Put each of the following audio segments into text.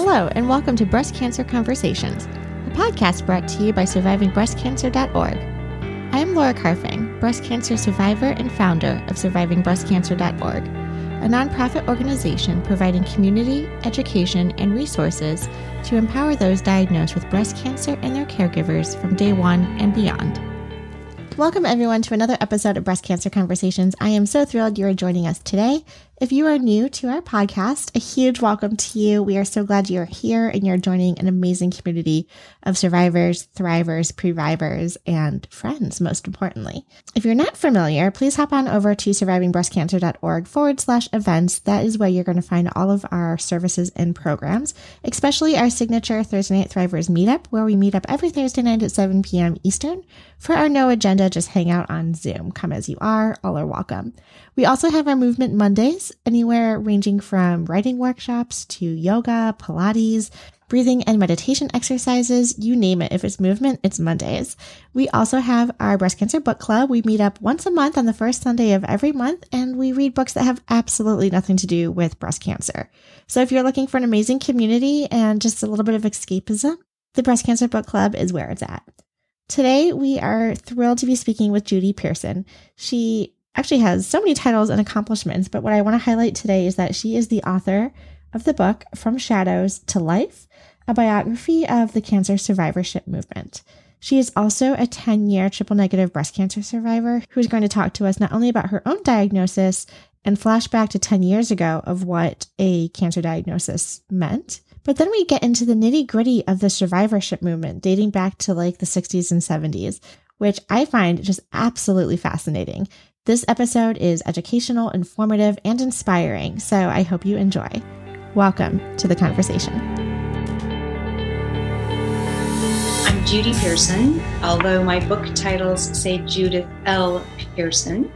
Hello, and welcome to Breast Cancer Conversations, a podcast brought to you by SurvivingBreastCancer.org. I am Laura Carfang, breast cancer survivor and founder of SurvivingBreastCancer.org, a nonprofit organization providing community, education, and resources to empower those diagnosed with breast cancer and their caregivers from day one and beyond. Welcome, everyone, to another episode of Breast Cancer Conversations. I am so thrilled you are joining us today. If you are new to our podcast, a huge welcome to you. We are so glad you're here and you're joining an amazing community of survivors, thrivers, previvors, and friends, most importantly. If you're not familiar, please hop on over to survivingbreastcancer.org forward slash events. That is where you're going to find all of our services and programs, especially our signature Thursday Night Thrivers meetup, where we meet up every Thursday night at 7 p.m. Eastern. For our no agenda, just hang out on Zoom. Come as you are, all are welcome. We also have our Movement Mondays, anywhere ranging from writing workshops to yoga, Pilates, breathing and meditation exercises, you name it. If it's movement, it's Mondays. We also have our breast cancer book club. We meet up once a month on the first Sunday of every month and we read books that have absolutely nothing to do with breast cancer. So if you're looking for an amazing community and just a little bit of escapism, the breast cancer book club is where it's at. Today, we are thrilled to be speaking with Judy Pearson. She actually has so many titles and accomplishments, but what I want to highlight today is that she is the author of the book From Shadows to Life, a biography of the cancer survivorship movement. She is also a 10 year triple negative breast cancer survivor who is going to talk to us not only about her own diagnosis and flashback to 10 years ago of what a cancer diagnosis meant, but then we get into the nitty gritty of the survivorship movement dating back to like the 60s and 70s, which I find just absolutely fascinating. This episode is educational, informative, and inspiring, so I hope you enjoy. Welcome to the conversation. I'm Judy Pearson, although my book titles say Judith L. Pearson.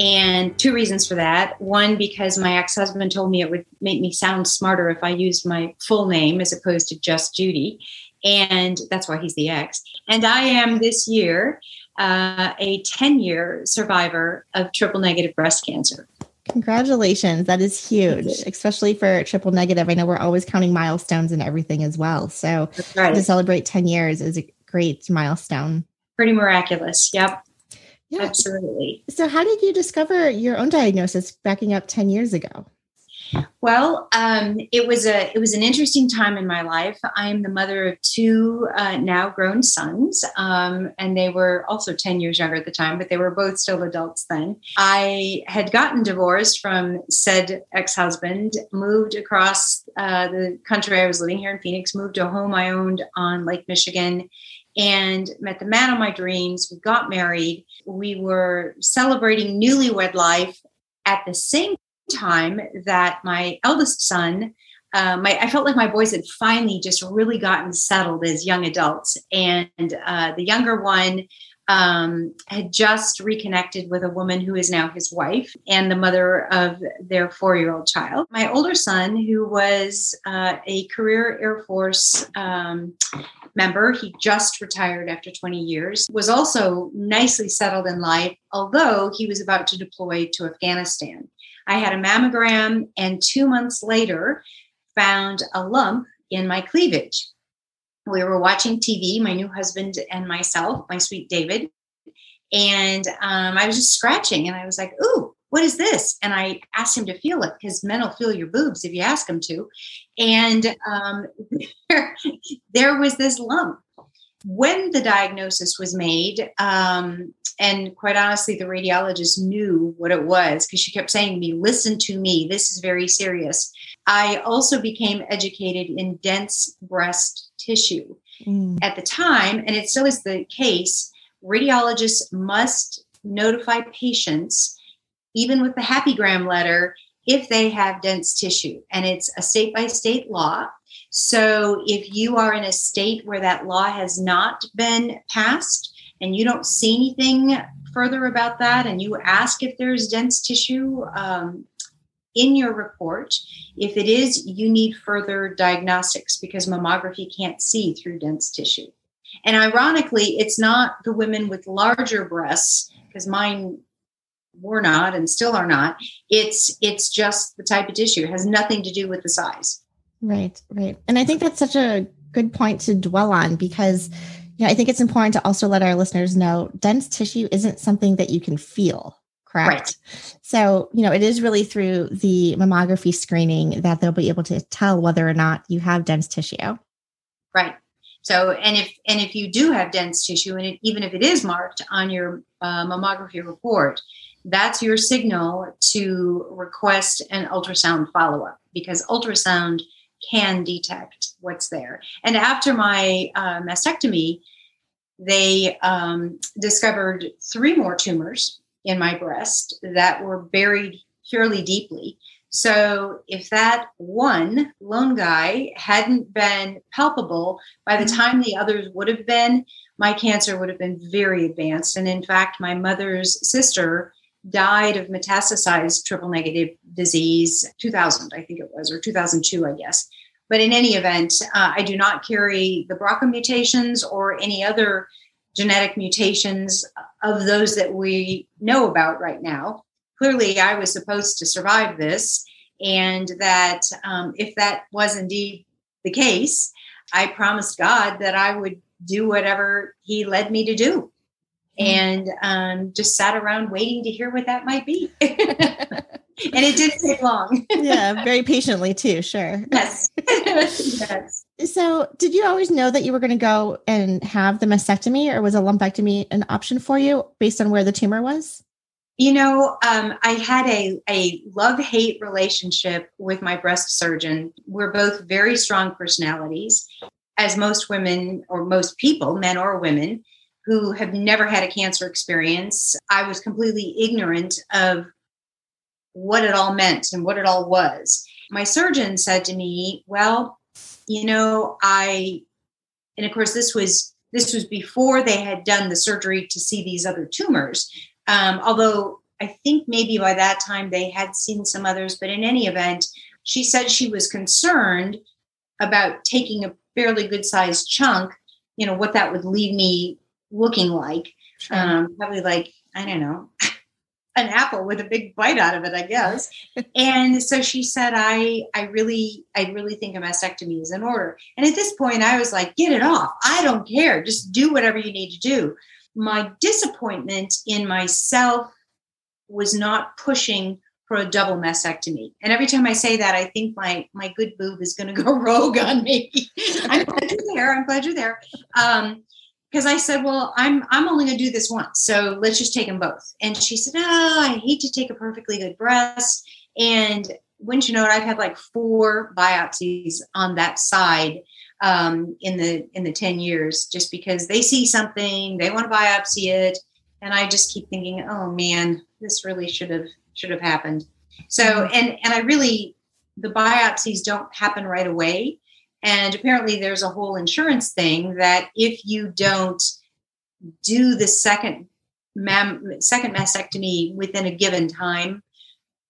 And two reasons for that. One, because my ex husband told me it would make me sound smarter if I used my full name as opposed to just Judy. And that's why he's the ex. And I am this year uh, a 10 year survivor of triple negative breast cancer. Congratulations. That is huge, especially for triple negative. I know we're always counting milestones and everything as well. So right. to celebrate 10 years is a great milestone. Pretty miraculous. Yep. Yeah. Absolutely. So, how did you discover your own diagnosis backing up 10 years ago? Well, um, it was a it was an interesting time in my life. I am the mother of two uh, now grown sons, um, and they were also ten years younger at the time, but they were both still adults then. I had gotten divorced from said ex husband, moved across uh, the country. I was living here in Phoenix, moved to a home I owned on Lake Michigan, and met the man of my dreams. We got married. We were celebrating newlywed life at the same time that my eldest son, uh, my, I felt like my boys had finally just really gotten settled as young adults. And uh, the younger one um, had just reconnected with a woman who is now his wife and the mother of their four year old child. My older son, who was uh, a career Air Force um, member, he just retired after 20 years, was also nicely settled in life, although he was about to deploy to Afghanistan. I had a mammogram and two months later found a lump in my cleavage. We were watching TV, my new husband and myself, my sweet David. And um, I was just scratching and I was like, ooh, what is this? And I asked him to feel it because men will feel your boobs if you ask them to. And um, there, there was this lump. When the diagnosis was made, um, and quite honestly, the radiologist knew what it was because she kept saying to me, Listen to me, this is very serious. I also became educated in dense breast tissue. Mm. At the time, and it still is the case, radiologists must notify patients, even with the happygram letter, if they have dense tissue. And it's a state by state law. So if you are in a state where that law has not been passed, and you don't see anything further about that, and you ask if there's dense tissue um, in your report, if it is, you need further diagnostics because mammography can't see through dense tissue. And ironically, it's not the women with larger breasts, because mine were not and still are not. It's it's just the type of tissue. It has nothing to do with the size. Right, right. And I think that's such a good point to dwell on because you know, I think it's important to also let our listeners know dense tissue isn't something that you can feel, correct? Right. So, you know, it is really through the mammography screening that they'll be able to tell whether or not you have dense tissue. Right. So, and if and if you do have dense tissue, and it, even if it is marked on your uh, mammography report, that's your signal to request an ultrasound follow up because ultrasound can detect what's there. And after my uh, mastectomy, they um, discovered three more tumors in my breast that were buried fairly deeply. So if that one lone guy hadn't been palpable, by the mm-hmm. time the others would have been, my cancer would have been very advanced. And in fact, my mother's sister died of metastasized triple negative disease 2000 i think it was or 2002 i guess but in any event uh, i do not carry the brca mutations or any other genetic mutations of those that we know about right now clearly I was supposed to survive this, and that um, if that was indeed the case, I promised God that I would do whatever He led me to do. Hmm. And um, just sat around waiting to hear what that might be. and it didn't take long. yeah, very patiently too, sure. Yes. yes. So, did you always know that you were going to go and have the mastectomy, or was a lumpectomy an option for you based on where the tumor was? You know, um, I had a, a love hate relationship with my breast surgeon. We're both very strong personalities, as most women or most people, men or women, who have never had a cancer experience. I was completely ignorant of what it all meant and what it all was. My surgeon said to me, Well, you know, I, and of course, this was this was before they had done the surgery to see these other tumors um, although I think maybe by that time they had seen some others, but in any event, she said she was concerned about taking a fairly good sized chunk, you know, what that would leave me looking like. Sure. Um, probably like, I don't know, an apple with a big bite out of it, I guess. and so she said, I, I really, I really think a mastectomy is in order. And at this point, I was like, get it off. I don't care. Just do whatever you need to do my disappointment in myself was not pushing for a double mastectomy. And every time I say that, I think my my good boob is going to go rogue on me. I'm glad you're there. I'm glad you're there. Um, because I said, well, I'm I'm only going to do this once, so let's just take them both. And she said, oh, I hate to take a perfectly good breast. And wouldn't you know it, I've had like four biopsies on that side um, in the in the 10 years just because they see something they want to biopsy it and i just keep thinking oh man this really should have should have happened so mm-hmm. and and i really the biopsies don't happen right away and apparently there's a whole insurance thing that if you don't do the second mam- second mastectomy within a given time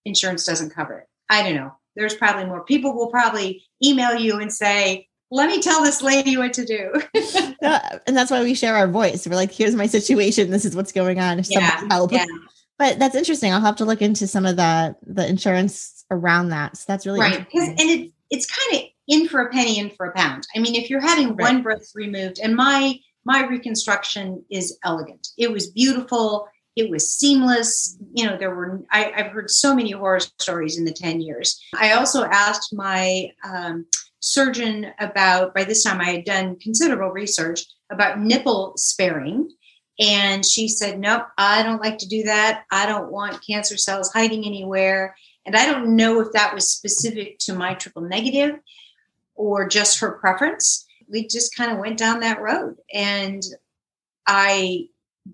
insurance doesn't cover it i don't know there's probably more people will probably email you and say let me tell this lady what to do. and that's why we share our voice. We're like, here's my situation. This is what's going on. If yeah, someone help. Yeah. But that's interesting. I'll have to look into some of the the insurance around that. So that's really right. and it, it's kind of in for a penny, in for a pound. I mean, if you're having right. one breast removed, and my my reconstruction is elegant. It was beautiful. It was seamless. You know, there were I, have heard so many horror stories in the ten years. I also asked my um, surgeon about, by this time I had done considerable research about nipple sparing. And she said, Nope, I don't like to do that. I don't want cancer cells hiding anywhere. And I don't know if that was specific to my triple negative or just her preference. We just kind of went down that road. And I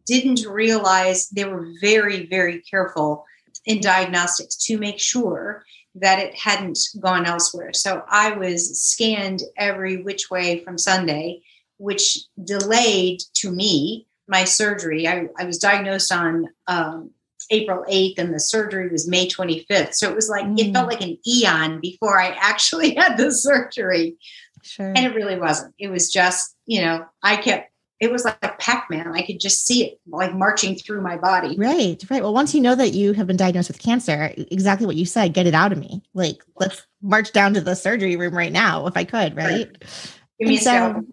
didn't realize they were very, very careful in diagnostics to make sure that it hadn't gone elsewhere. So I was scanned every which way from Sunday, which delayed to me my surgery. I, I was diagnosed on um, April 8th and the surgery was May 25th. So it was like, mm. it felt mm. like an eon before I actually had the surgery. Sure. And it really wasn't. It was just, you know, I kept it was like a Pac-Man. I could just see it like marching through my body. Right, right. Well, once you know that you have been diagnosed with cancer, exactly what you said, get it out of me. Like let's march down to the surgery room right now if I could, right? right. so,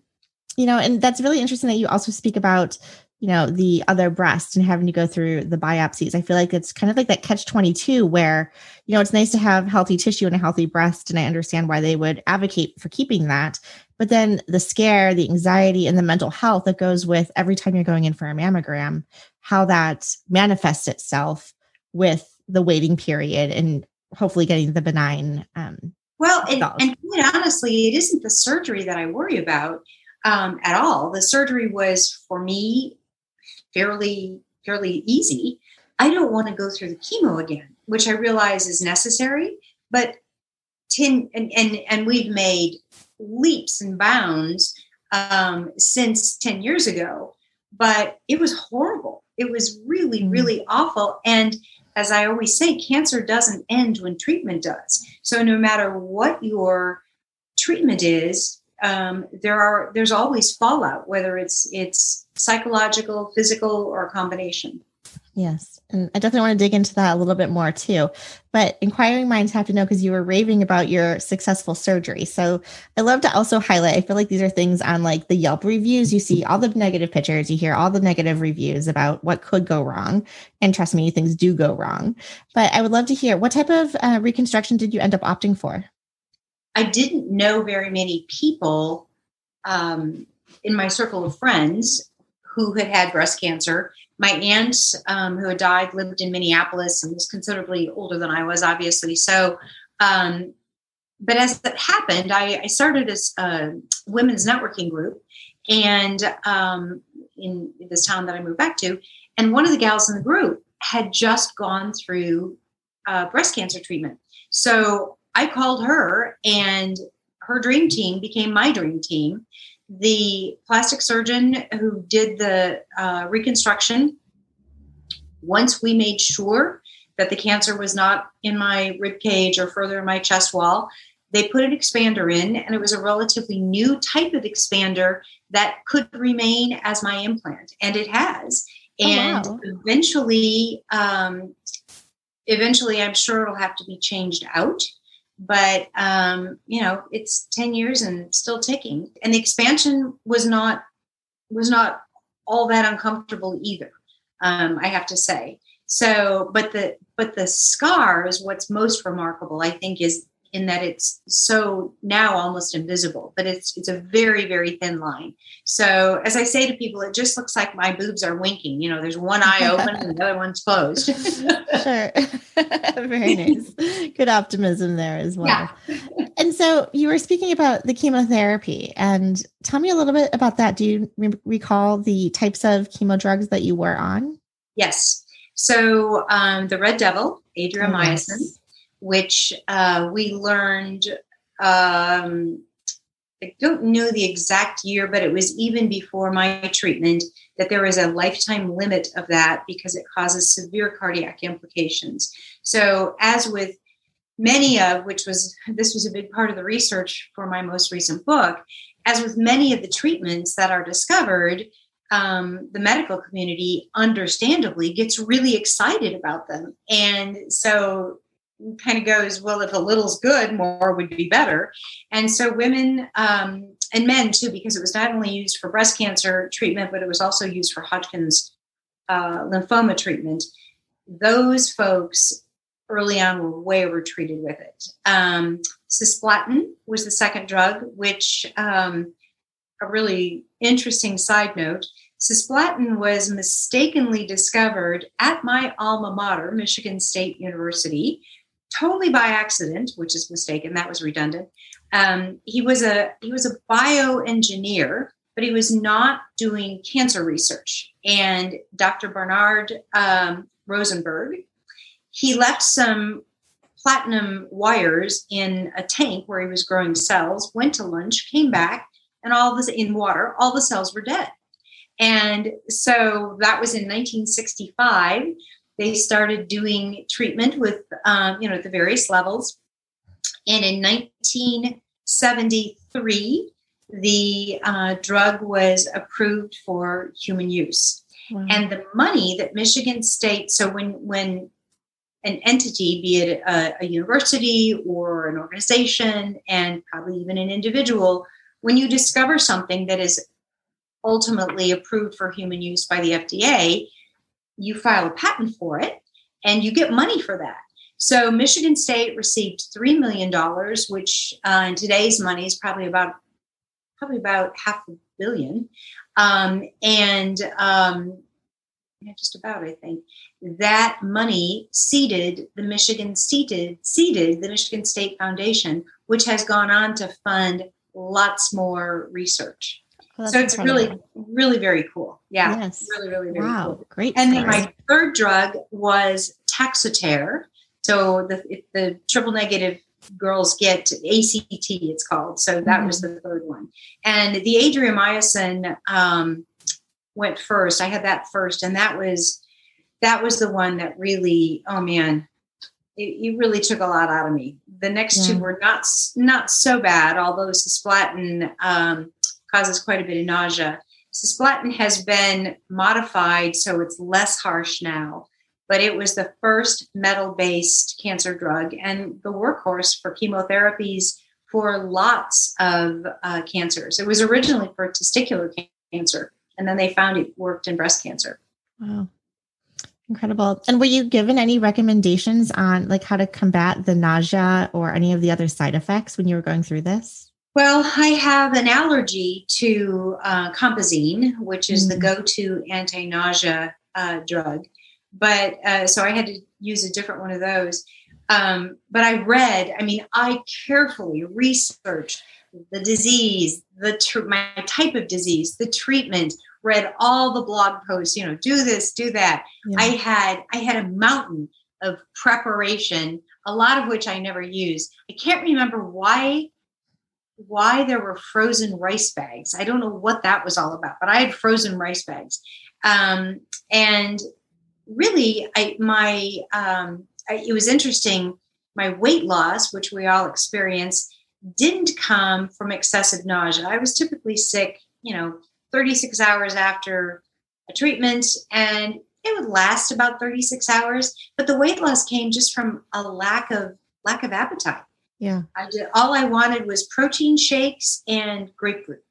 you know, and that's really interesting that you also speak about you know the other breast and having to go through the biopsies. I feel like it's kind of like that catch 22 where you know it's nice to have healthy tissue and a healthy breast and i understand why they would advocate for keeping that. But then the scare the anxiety and the mental health that goes with every time you're going in for a mammogram how that manifests itself with the waiting period and hopefully getting the benign um, well and, and quite honestly it isn't the surgery that i worry about um, at all. The surgery was for me fairly fairly easy. I don't want to go through the chemo again, which I realize is necessary, but ten and and, and we've made leaps and bounds um, since 10 years ago, but it was horrible. It was really, mm. really awful. And as I always say, cancer doesn't end when treatment does. So no matter what your treatment is, um, there are there's always fallout, whether it's it's psychological, physical, or a combination. Yes. And I definitely want to dig into that a little bit more too. But inquiring minds have to know because you were raving about your successful surgery. So I love to also highlight, I feel like these are things on like the Yelp reviews. You see all the negative pictures, you hear all the negative reviews about what could go wrong. And trust me, things do go wrong. But I would love to hear what type of uh, reconstruction did you end up opting for? I didn't know very many people um, in my circle of friends who had had breast cancer. My aunt, um, who had died, lived in Minneapolis and was considerably older than I was, obviously. So, um, but as that happened, I, I started a women's networking group, and um, in this town that I moved back to, and one of the gals in the group had just gone through uh, breast cancer treatment. So I called her, and her dream team became my dream team. The plastic surgeon who did the uh, reconstruction, once we made sure that the cancer was not in my rib cage or further in my chest wall, they put an expander in, and it was a relatively new type of expander that could remain as my implant, and it has. Oh, and wow. eventually, um, eventually, I'm sure it'll have to be changed out but um, you know it's 10 years and still ticking. And the expansion was not was not all that uncomfortable either um, i have to say. So but the but the scar is what's most remarkable i think is in that it's so now almost invisible, but it's it's a very very thin line. So as I say to people, it just looks like my boobs are winking. You know, there's one eye open and the other one's closed. sure, very nice. Good optimism there as well. Yeah. and so you were speaking about the chemotherapy, and tell me a little bit about that. Do you re- recall the types of chemo drugs that you were on? Yes. So um, the Red Devil, Adriamycin. Oh, yes which uh, we learned. Um, I don't know the exact year, but it was even before my treatment that there is a lifetime limit of that because it causes severe cardiac implications. So, as with many of which was this was a big part of the research for my most recent book, as with many of the treatments that are discovered, um, the medical community understandably gets really excited about them. And so kind of goes, well, if a little's good, more would be better. And so women um, and men too, because it was not only used for breast cancer treatment, but it was also used for Hodgkin's uh, lymphoma treatment. Those folks early on were way overtreated with it. Um, cisplatin was the second drug, which um, a really interesting side note. Cisplatin was mistakenly discovered at my alma mater, Michigan State University, totally by accident, which is mistaken. That was redundant. Um, he was a he was a bioengineer, but he was not doing cancer research. And Dr. Bernard um, Rosenberg, he left some platinum wires in a tank where he was growing cells. Went to lunch, came back, and all this in water, all the cells were dead. And so that was in 1965 they started doing treatment with, um, you know, at the various levels. And in 1973, the uh, drug was approved for human use. Wow. And the money that Michigan State, so when when an entity, be it a, a, university or an organization, and probably even an individual, when you discover something that is ultimately approved for human use by the FDA, you file a patent for it and you get money for that. So Michigan State received $3 million, which uh, in today's money is probably about probably about half a billion. Um, and um, yeah, just about, I think. That money seeded the Michigan seeded seeded the Michigan State Foundation, which has gone on to fund lots more research. Well, so it's really, really very cool. Yeah. Yes. Really, really, very wow. cool. Great. And then my third drug was Taxotere. So the the triple negative girls get ACT, it's called. So that mm-hmm. was the third one. And the adriamycin um, went first. I had that first, and that was that was the one that really, oh man, it, it really took a lot out of me. The next yeah. two were not not so bad, although cisplatin um, causes quite a bit of nausea. Cisplatin has been modified so it's less harsh now, but it was the first metal based cancer drug and the workhorse for chemotherapies for lots of uh, cancers. It was originally for testicular cancer, and then they found it worked in breast cancer. Wow. Incredible. And were you given any recommendations on like how to combat the nausea or any of the other side effects when you were going through this? Well, I have an allergy to uh, compazine, which is mm-hmm. the mm. go-to anti-nausea uh, drug. But uh, so I had to use a different one of those. Um, but I read. I mean, I carefully researched the disease, the tr- my type of disease, the treatment. Read all the blog posts. You know, do this, do that. Yeah. I had I had a mountain of preparation, a lot of which I never used. I can't remember why why there were frozen rice bags. I don't know what that was all about, but I had frozen rice bags. Um, and really, I, my, um, I, it was interesting. My weight loss, which we all experience, didn't come from excessive nausea. I was typically sick, you know, 36 hours after a treatment, and it would last about 36 hours. But the weight loss came just from a lack of lack of appetite. Yeah. I did all I wanted was protein shakes and grapefruit.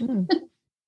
Mm.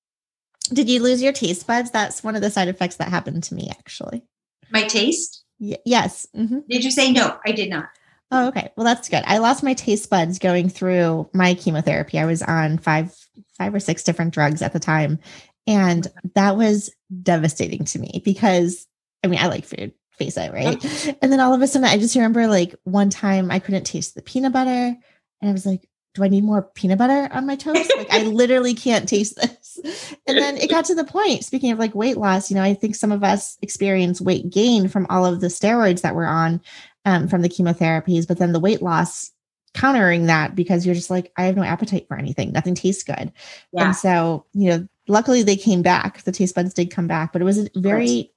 did you lose your taste buds? That's one of the side effects that happened to me actually. My taste? Y- yes. Mm-hmm. Did you say no? I did not. Oh, okay. Well, that's good. I lost my taste buds going through my chemotherapy. I was on five, five or six different drugs at the time, and that was devastating to me because I mean, I like food, face it, right? And then all of a sudden, I just remember like one time I couldn't taste the peanut butter, and I was like, do I need more peanut butter on my toast? Like, I literally can't taste this. And then it got to the point, speaking of like weight loss, you know, I think some of us experience weight gain from all of the steroids that we're on um, from the chemotherapies, but then the weight loss countering that because you're just like, I have no appetite for anything. Nothing tastes good. Yeah. And so, you know, luckily they came back. The taste buds did come back, but it was a very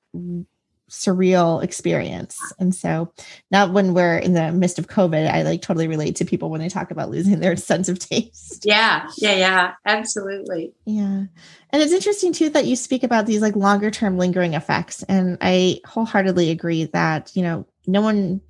surreal experience. And so now when we're in the midst of COVID, I like totally relate to people when they talk about losing their sense of taste. Yeah. Yeah. Yeah. Absolutely. Yeah. And it's interesting too that you speak about these like longer term lingering effects. And I wholeheartedly agree that, you know, no one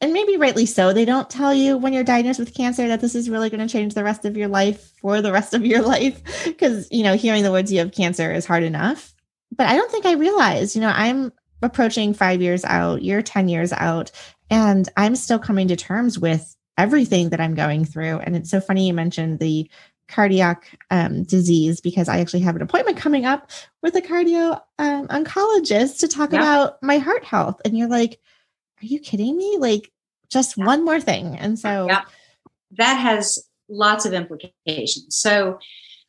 and maybe rightly so, they don't tell you when you're diagnosed with cancer that this is really going to change the rest of your life for the rest of your life. Because, you know, hearing the words you have cancer is hard enough but I don't think I realized, you know, I'm approaching five years out, you're 10 years out, and I'm still coming to terms with everything that I'm going through. And it's so funny you mentioned the cardiac um, disease because I actually have an appointment coming up with a cardio um, oncologist to talk yeah. about my heart health. And you're like, are you kidding me? Like, just yeah. one more thing. And so yeah. that has lots of implications. So,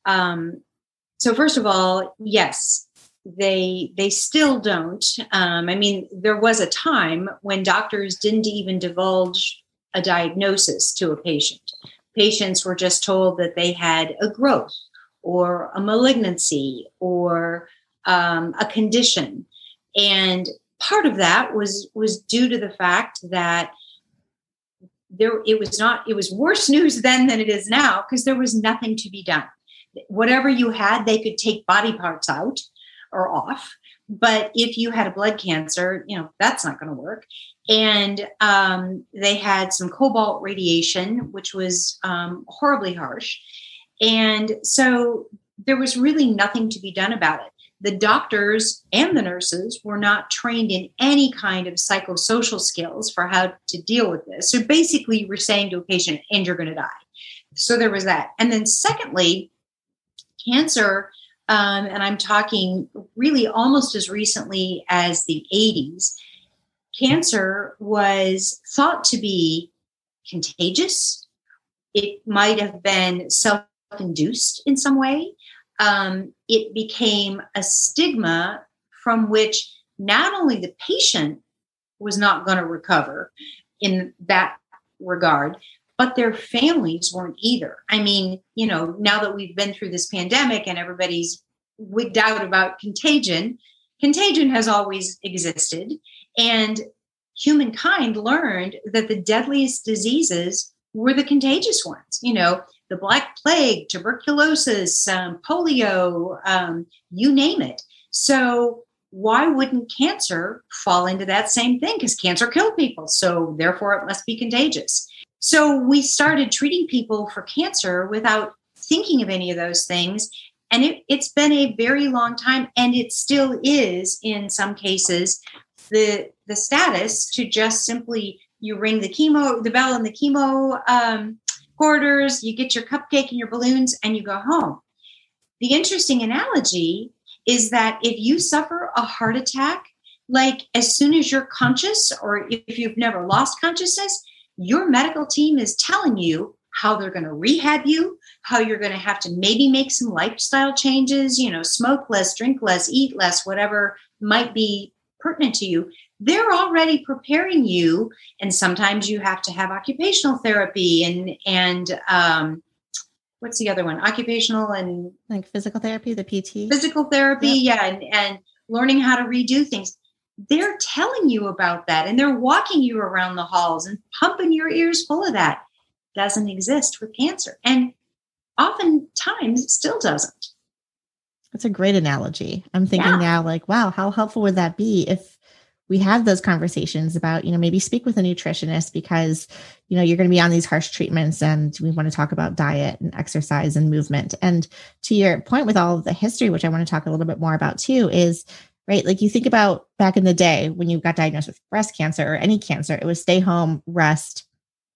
um, so first of all, yes, they they still don't. Um, i mean there was a time when doctors didn't even divulge a diagnosis to a patient. Patients were just told that they had a growth or a malignancy or um, a condition. And part of that was was due to the fact that there it was not it was worse news then than it is now because there was nothing to be done. Whatever you had they could take body parts out or off, But if you had a blood cancer, you know, that's not going to work. And um, they had some cobalt radiation, which was um, horribly harsh. And so there was really nothing to be done about it. The doctors and the nurses were not trained in any kind of psychosocial skills for how to deal with this. So basically, we're saying to a patient, and you're going to die. So there was that. And then, secondly, cancer, um, and I'm talking really almost as recently as the 80s, cancer was thought to be contagious. It might have been self induced in some way. Um, it became a stigma from which not only the patient was not going to recover in that regard, but their families weren't either. I mean, you know, now that we've been through this pandemic and everybody's wigged out about contagion, contagion has always existed. And humankind learned that the deadliest diseases were the contagious ones. You know, the Black Plague, tuberculosis, um, polio, um, you name it. So, why wouldn't cancer fall into that same thing? Because cancer killed people. So, therefore, it must be contagious. So, we started treating people for cancer without thinking of any of those things. And it, it's been a very long time, and it still is in some cases the the status to just simply you ring the chemo the bell in the chemo um, quarters you get your cupcake and your balloons and you go home the interesting analogy is that if you suffer a heart attack like as soon as you're conscious or if you've never lost consciousness your medical team is telling you how they're going to rehab you how you're going to have to maybe make some lifestyle changes you know smoke less drink less eat less whatever might be pertinent to you, they're already preparing you. And sometimes you have to have occupational therapy and and um, what's the other one? Occupational and like physical therapy, the PT. Physical therapy, yep. yeah, and, and learning how to redo things. They're telling you about that and they're walking you around the halls and pumping your ears full of that. Doesn't exist with cancer. And oftentimes still doesn't. That's a great analogy. I'm thinking yeah. now, like, wow, how helpful would that be if we have those conversations about, you know, maybe speak with a nutritionist because, you know, you're going to be on these harsh treatments and we want to talk about diet and exercise and movement. And to your point with all of the history, which I want to talk a little bit more about too, is right. Like you think about back in the day when you got diagnosed with breast cancer or any cancer, it was stay home, rest,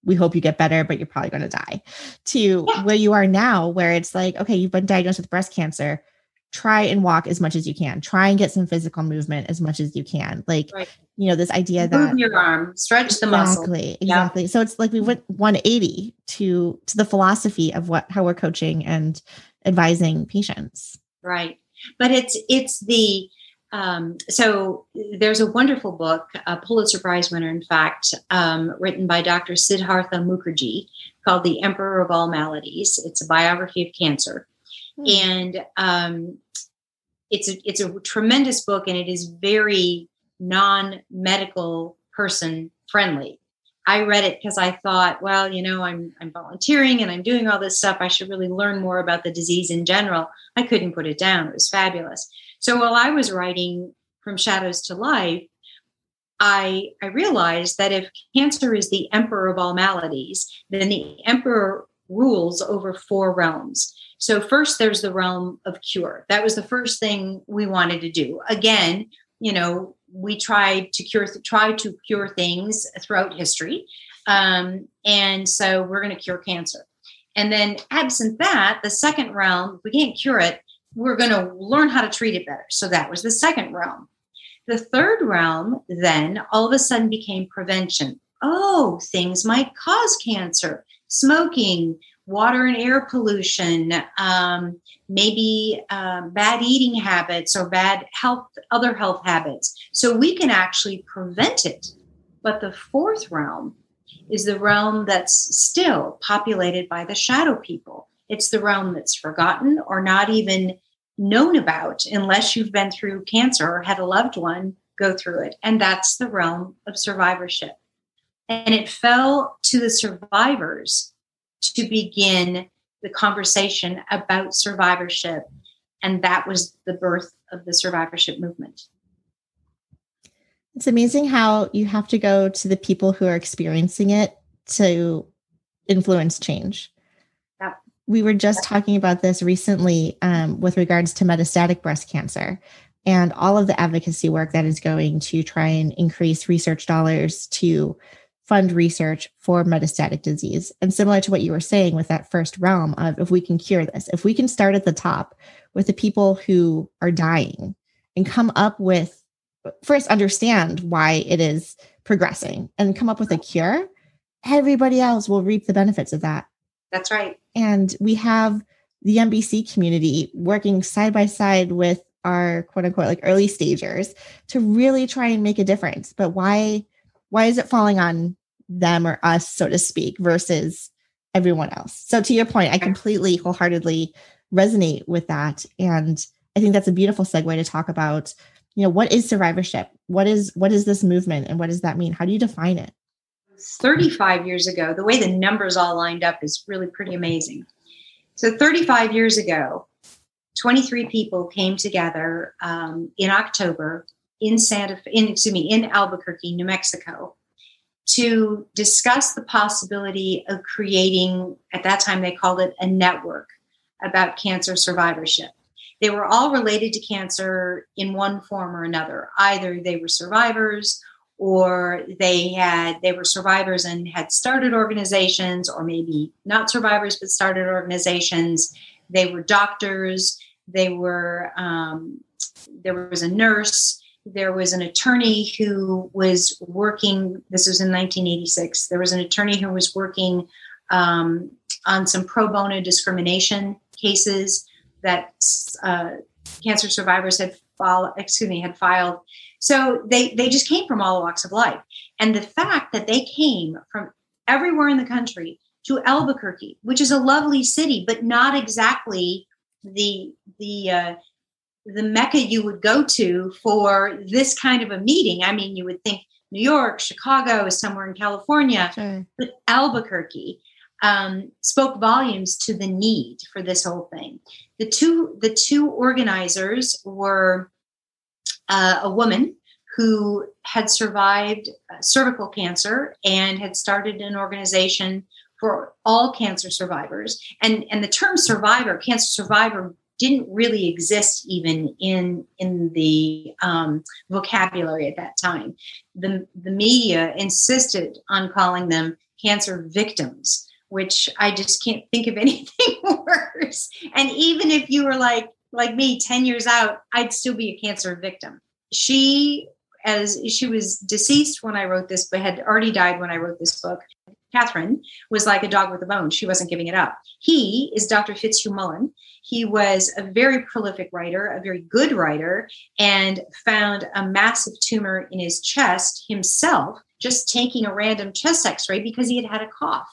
we hope you get better, but you're probably going to die. To yeah. where you are now, where it's like, okay, you've been diagnosed with breast cancer try and walk as much as you can. Try and get some physical movement as much as you can. Like, right. you know, this idea that move your arm, stretch the muscle. Exactly. Exactly. Yeah. So it's like we went 180 to to the philosophy of what how we're coaching and advising patients. Right. But it's it's the um, so there's a wonderful book, a Pulitzer Prize winner, in fact, um, written by Dr. Siddhartha Mukherjee called The Emperor of All Maladies. It's a biography of cancer. Hmm. And um, it's a, it's a tremendous book and it is very non-medical person friendly. I read it because I thought, well, you know, I'm I'm volunteering and I'm doing all this stuff. I should really learn more about the disease in general. I couldn't put it down. It was fabulous. So while I was writing From Shadows to Life, I I realized that if cancer is the emperor of all maladies, then the emperor rules over four realms. So, first, there's the realm of cure. That was the first thing we wanted to do. Again, you know, we tried to cure, try to cure things throughout history. Um, and so we're going to cure cancer. And then, absent that, the second realm, we can't cure it, we're going to learn how to treat it better. So that was the second realm. The third realm then all of a sudden became prevention. Oh, things might cause cancer. Smoking, water and air pollution, um, maybe um, bad eating habits or bad health, other health habits. So we can actually prevent it. But the fourth realm is the realm that's still populated by the shadow people. It's the realm that's forgotten or not even known about unless you've been through cancer or had a loved one go through it. And that's the realm of survivorship. And it fell to the survivors to begin the conversation about survivorship. And that was the birth of the survivorship movement. It's amazing how you have to go to the people who are experiencing it to influence change. We were just talking about this recently um, with regards to metastatic breast cancer and all of the advocacy work that is going to try and increase research dollars to fund research for metastatic disease. And similar to what you were saying with that first realm of if we can cure this, if we can start at the top with the people who are dying and come up with, first understand why it is progressing and come up with a cure, everybody else will reap the benefits of that. That's right. And we have the MBC community working side by side with our quote unquote like early stagers to really try and make a difference. But why why is it falling on them or us, so to speak, versus everyone else? So to your point, I completely wholeheartedly resonate with that. And I think that's a beautiful segue to talk about, you know, what is survivorship? What is what is this movement and what does that mean? How do you define it? 35 years ago, the way the numbers all lined up is really pretty amazing. So 35 years ago, 23 people came together um, in October in Santa, in, excuse me, in Albuquerque, New Mexico, to discuss the possibility of creating, at that time they called it a network about cancer survivorship. They were all related to cancer in one form or another. Either they were survivors or they had they were survivors and had started organizations or maybe not survivors but started organizations. They were doctors. They were um, there was a nurse. There was an attorney who was working this was in 1986 there was an attorney who was working um, on some pro bono discrimination cases that uh, cancer survivors had filed excuse me had filed so they they just came from all walks of life and the fact that they came from everywhere in the country to albuquerque which is a lovely city but not exactly the the uh, the mecca you would go to for this kind of a meeting. I mean, you would think New York, Chicago, somewhere in California, sure. but Albuquerque um, spoke volumes to the need for this whole thing. The two the two organizers were uh, a woman who had survived uh, cervical cancer and had started an organization for all cancer survivors. And and the term survivor, cancer survivor didn't really exist even in in the um, vocabulary at that time. The the media insisted on calling them cancer victims, which I just can't think of anything worse. And even if you were like like me 10 years out, I'd still be a cancer victim. She as she was deceased when I wrote this, but had already died when I wrote this book. Catherine was like a dog with a bone. She wasn't giving it up. He is Dr. Fitzhugh Mullan. He was a very prolific writer, a very good writer, and found a massive tumor in his chest himself, just taking a random chest x ray because he had had a cough.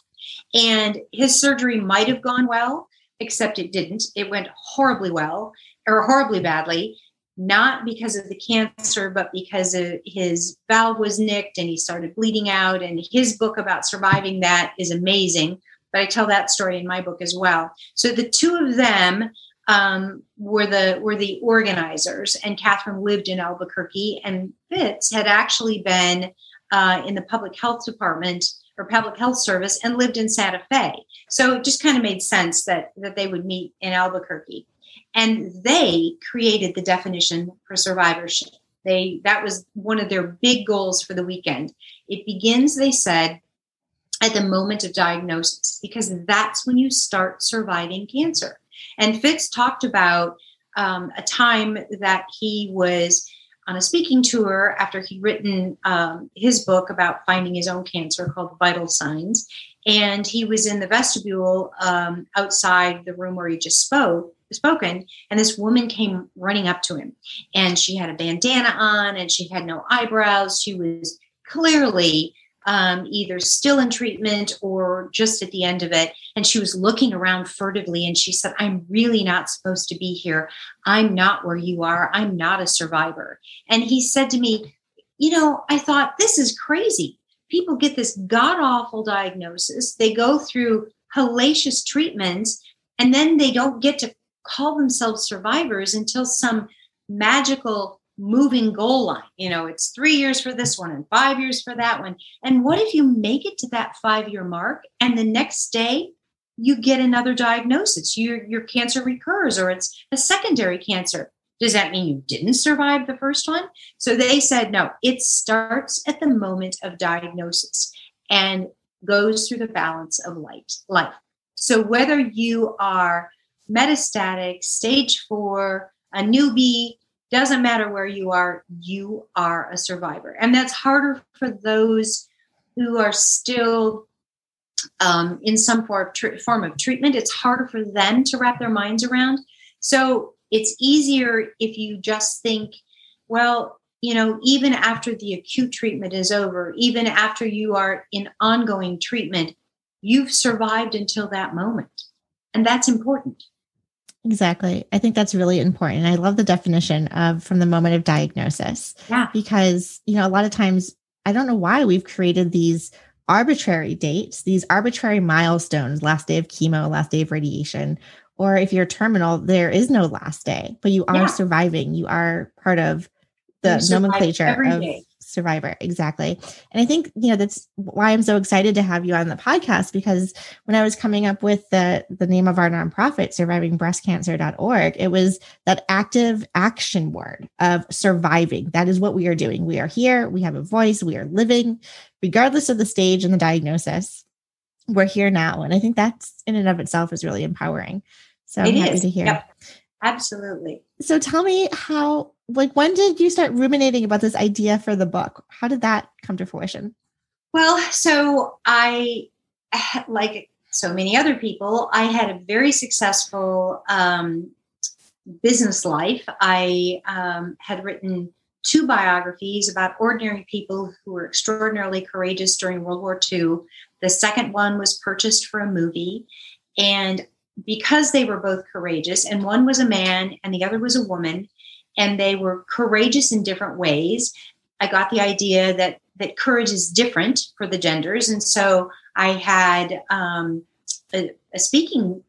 And his surgery might have gone well, except it didn't. It went horribly well or horribly badly not because of the cancer, but because of his valve was nicked and he started bleeding out. And his book about surviving that is amazing. But I tell that story in my book as well. So the two of them um, were the were the organizers, and Catherine lived in Albuquerque, and Fitz had actually been uh, in the public health department or public health service and lived in Santa Fe. So it just kind of made sense that that they would meet in Albuquerque. And they created the definition for survivorship. They that was one of their big goals for the weekend. It begins they said at the moment of diagnosis because that's when you start surviving cancer. And fitz talked about um, a time that he was on a speaking tour after he'd written um, his book about finding his own cancer called vital signs. And he was in the vestibule um, outside the room where he just spoke spoken and this woman came running up to him. And she had a bandana on and she had no eyebrows. She was clearly um, either still in treatment or just at the end of it. And she was looking around furtively and she said i'm really not supposed to be here. I'm not where you are. I'm not a survivor. And he said to me you know i thought this is crazy. People get this god awful diagnosis. They go through hellacious treatments and then they don't get to call themselves survivors until some magical moving goal line. You know, it's three years for this one and five years for that one. And what if you make it to that five year mark and the next day you get another diagnosis? Your, your cancer recurs or it's a secondary cancer. Does that mean you didn't survive the first one? So they said, no, it starts at the moment of diagnosis and goes through the balance of light, life. So whether you are metastatic, stage four, a newbie, doesn't matter where you are, you are a survivor. And that's harder for those who are still um, in some form of, form of treatment. It's harder for them to wrap their minds around. So it's easier if you just think, well, you know, even after the acute treatment is over, even after you are in ongoing treatment, you've survived until that moment. And that's important. Exactly. I think that's really important. I love the definition of from the moment of diagnosis. Yeah. Because, you know, a lot of times I don't know why we've created these arbitrary dates, these arbitrary milestones, last day of chemo, last day of radiation, or if you're terminal, there is no last day, but you are yeah. surviving. You are part of the nomenclature of day survivor. Exactly. And i think you know that's why i'm so excited to have you on the podcast because when i was coming up with the the name of our nonprofit survivingbreastcancer.org it was that active action word of surviving. That is what we are doing. We are here. We have a voice. We are living regardless of the stage and the diagnosis. We're here now. And i think that's in and of itself is really empowering. So it i'm is. happy to hear. Yep. absolutely. So tell me how like when did you start ruminating about this idea for the book? How did that come to fruition? Well so i like so many other people i had a very successful um, business life. I um, had written two biographies about ordinary people who were extraordinarily courageous during world war ii the second one was purchased for a movie. And because they were both courageous and one was a man and the other was a woman and they were courageous in different ways. I got the idea that that courage is different for the genders, and so I had um, a, a, speaking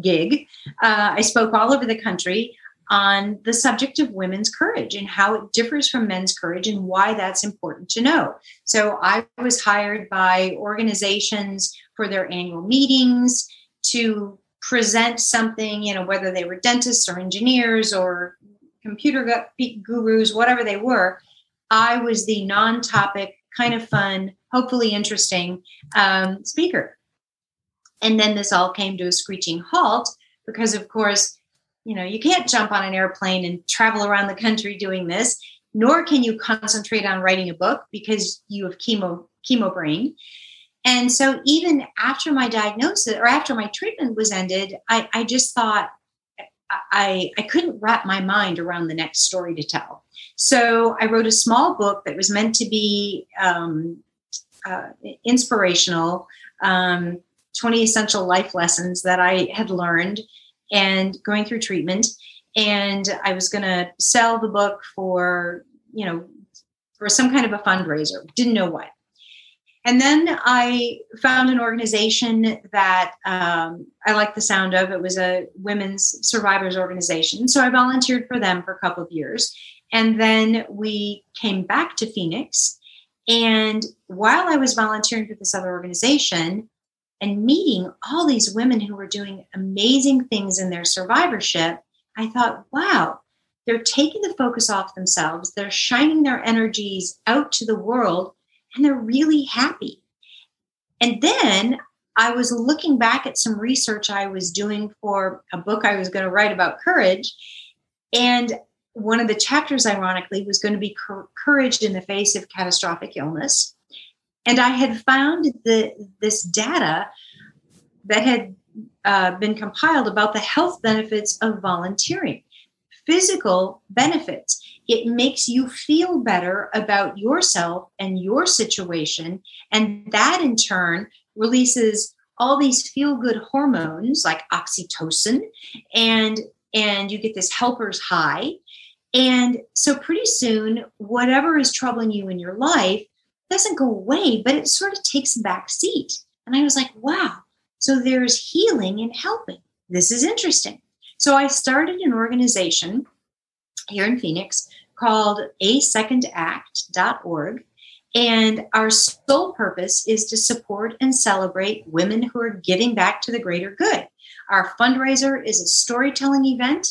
gig. Uh, I spoke all over the country on the subject of women's courage and how it differs from men's courage and why that's important to know. So I was hired by organizations for their annual meetings to present something, you know, whether they were dentists or engineers or computer gurus, whatever they were, I was the non topic, kind of fun, hopefully interesting um, speaker. And then this all came to a screeching halt because, of course, you know, you can't jump on an airplane and travel around the country doing this, nor can you concentrate on writing a book because you have chemo chemo brain. And so even after my diagnosis or after my treatment was ended, I, I just thought, I, I couldn't wrap my mind around the next story to tell. So I wrote a small book that was meant to be um, uh, inspirational um, 20 essential life lessons that I had learned and going through treatment. And I was going to sell the book for, you know, for some kind of a fundraiser, didn't know what. And then I found an organization that um, I liked the sound of. It was a women's survivors organization. So I volunteered for them for a couple of years. And then we came back to Phoenix. And while I was volunteering for this other organization and meeting all these women who were doing amazing things in their survivorship, I thought, wow, they're taking the focus off themselves. They're shining their energies out to the world and they're really happy. And then I was looking back at some research I was doing for a book I was going to write about courage. And one of the chapters, ironically, was going to be courage in the face of catastrophic illness. And I had found the, this data that had uh, been compiled about the health benefits of volunteering, physical benefits it makes you feel better about yourself and your situation. And that in turn releases all these feel good hormones like oxytocin and and you get this helper's high. And so pretty soon whatever is troubling you in your life doesn't go away but it sort of takes a back seat. And i was like wow so there's healing and helping. This is interesting. So i started an organization here in phoenix called asecondact.org. And our sole purpose is to support and celebrate women who are giving back to the greater good. Our fundraiser is a storytelling event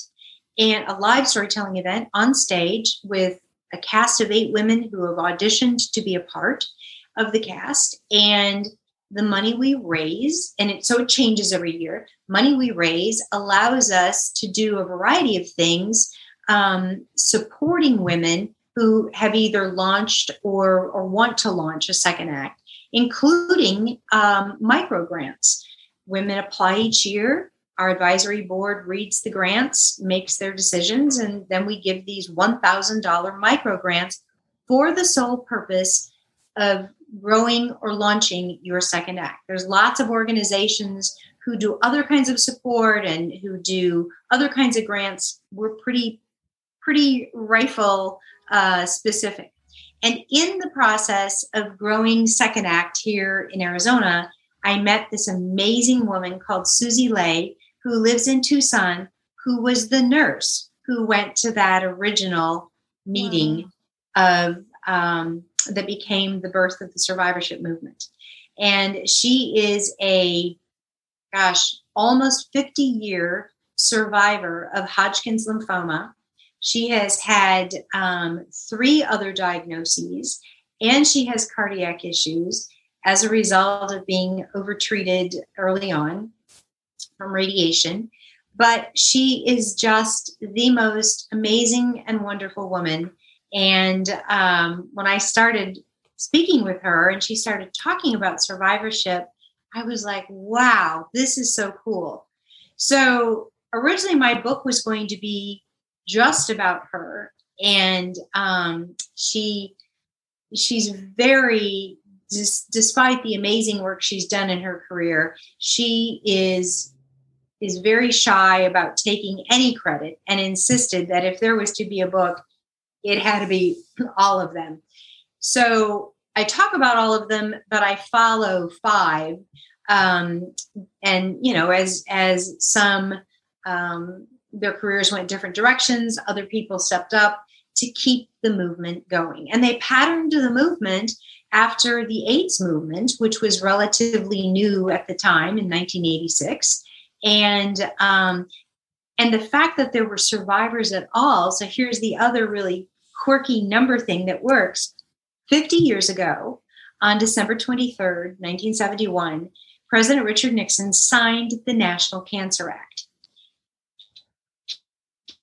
and a live storytelling event on stage with a cast of eight women who have auditioned to be a part of the cast. And the money we raise, and it, so it changes every year, money we raise allows us to do a variety of things um, supporting women who have either launched or, or want to launch a second act, including um, micro grants. Women apply each year. Our advisory board reads the grants, makes their decisions, and then we give these $1,000 micro grants for the sole purpose of growing or launching your second act. There's lots of organizations who do other kinds of support and who do other kinds of grants. We're pretty, pretty rifle uh, specific. And in the process of growing Second Act here in Arizona, I met this amazing woman called Susie Leigh, who lives in Tucson, who was the nurse who went to that original meeting wow. of um, that became the birth of the survivorship movement. And she is a, gosh, almost 50 year survivor of Hodgkin's lymphoma. She has had um, three other diagnoses, and she has cardiac issues as a result of being overtreated early on from radiation. But she is just the most amazing and wonderful woman. And um, when I started speaking with her and she started talking about survivorship, I was like, wow, this is so cool. So originally, my book was going to be just about her. And um, she she's very despite the amazing work she's done in her career she is is very shy about taking any credit and insisted that if there was to be a book it had to be all of them. So i talk about all of them but i follow five um, and you know as as some um, their careers went different directions. Other people stepped up to keep the movement going. And they patterned the movement after the AIDS movement, which was relatively new at the time in 1986. And um, and the fact that there were survivors at all. So here's the other really quirky number thing that works. 50 years ago, on December 23rd, 1971, President Richard Nixon signed the National Cancer Act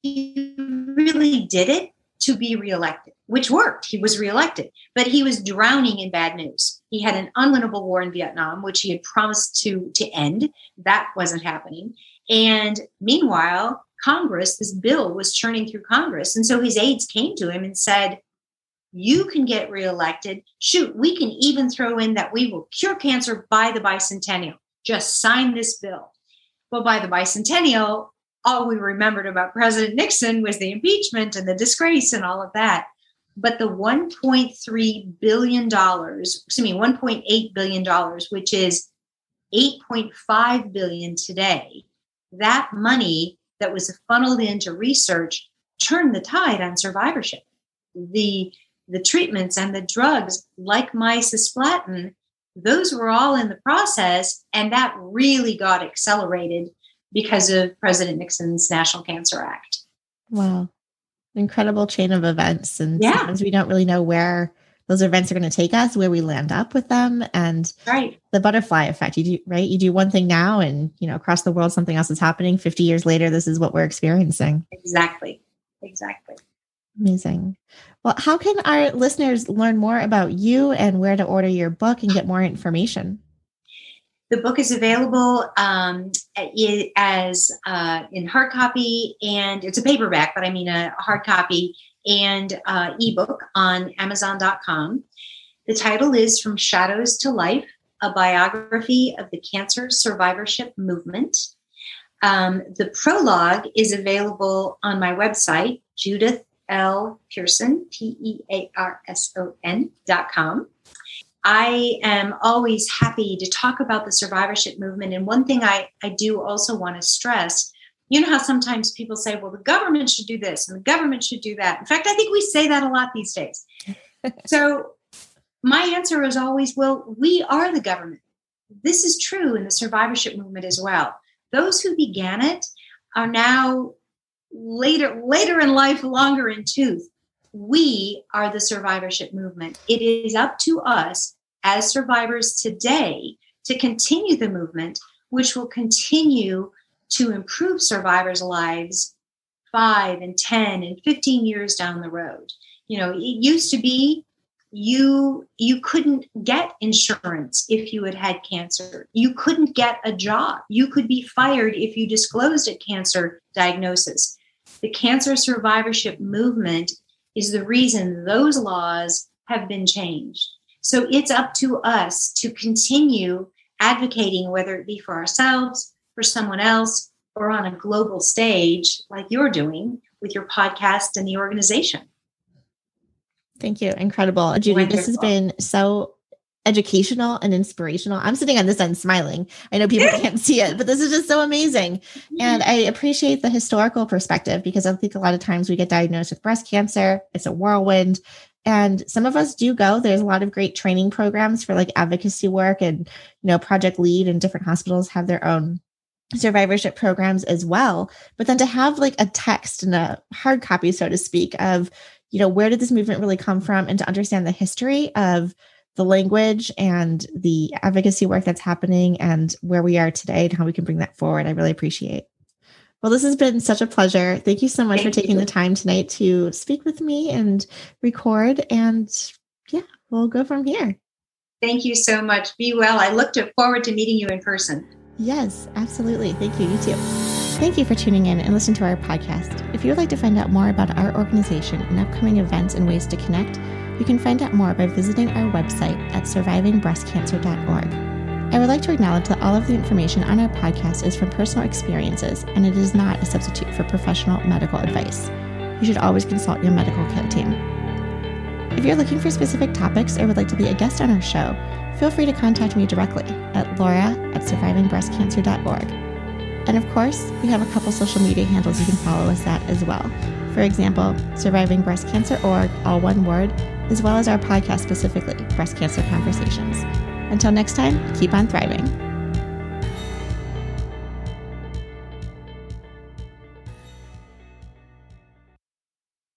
he really did it to be reelected, which worked. He was reelected, but he was drowning in bad news. He had an unwinnable war in Vietnam, which he had promised to, to end. That wasn't happening. And meanwhile, Congress, this bill was churning through Congress. And so his aides came to him and said, You can get reelected. Shoot, we can even throw in that we will cure cancer by the bicentennial. Just sign this bill. Well, by the bicentennial, all we remembered about President Nixon was the impeachment and the disgrace and all of that. But the $1.3 billion, excuse me, $1.8 billion, which is 8.5 billion today, that money that was funneled into research turned the tide on survivorship. The the treatments and the drugs like mycisplatin, those were all in the process, and that really got accelerated because of President Nixon's National Cancer Act. Wow. Incredible chain of events. And yeah. sometimes we don't really know where those events are going to take us, where we land up with them. And right. the butterfly effect. You do right. You do one thing now and you know, across the world something else is happening. 50 years later, this is what we're experiencing. Exactly. Exactly. Amazing. Well, how can our listeners learn more about you and where to order your book and get more information? The book is available um, as uh, in hard copy, and it's a paperback, but I mean a hard copy and uh, ebook on Amazon.com. The title is From Shadows to Life A Biography of the Cancer Survivorship Movement. Um, the prologue is available on my website, Judith L. Pearson, P E A R S O N dot com. I am always happy to talk about the survivorship movement. And one thing I, I do also want to stress you know how sometimes people say, well, the government should do this and the government should do that. In fact, I think we say that a lot these days. so my answer is always, well, we are the government. This is true in the survivorship movement as well. Those who began it are now later later in life longer in tooth we are the survivorship movement it is up to us as survivors today to continue the movement which will continue to improve survivors lives 5 and 10 and 15 years down the road. You know it used to be you you couldn't get insurance if you had had cancer. You couldn't get a job. You could be fired if you disclosed a cancer diagnosis. The cancer survivorship movement is the reason those laws have been changed so it's up to us to continue advocating whether it be for ourselves for someone else or on a global stage like you're doing with your podcast and the organization Thank you. Incredible. Judy, Wonderful. this has been so educational and inspirational. I'm sitting on this end smiling. I know people can't see it, but this is just so amazing. And I appreciate the historical perspective because I think a lot of times we get diagnosed with breast cancer, it's a whirlwind. And some of us do go. There's a lot of great training programs for like advocacy work and, you know, Project Lead and different hospitals have their own survivorship programs as well. But then to have like a text and a hard copy, so to speak, of you know, where did this movement really come from and to understand the history of the language and the advocacy work that's happening and where we are today and how we can bring that forward. I really appreciate. Well, this has been such a pleasure. Thank you so much Thank for taking you. the time tonight to speak with me and record. And yeah, we'll go from here. Thank you so much. Be well. I look forward to meeting you in person. Yes, absolutely. Thank you. You too. Thank you for tuning in and listening to our podcast. If you would like to find out more about our organization and upcoming events and ways to connect, you can find out more by visiting our website at survivingbreastcancer.org. I would like to acknowledge that all of the information on our podcast is from personal experiences and it is not a substitute for professional medical advice. You should always consult your medical care team. If you're looking for specific topics or would like to be a guest on our show, feel free to contact me directly at laura at survivingbreastcancer.org. And of course, we have a couple social media handles you can follow us at as well. For example, Surviving Breast Cancer Org, all one word, as well as our podcast specifically, Breast Cancer Conversations. Until next time, keep on thriving.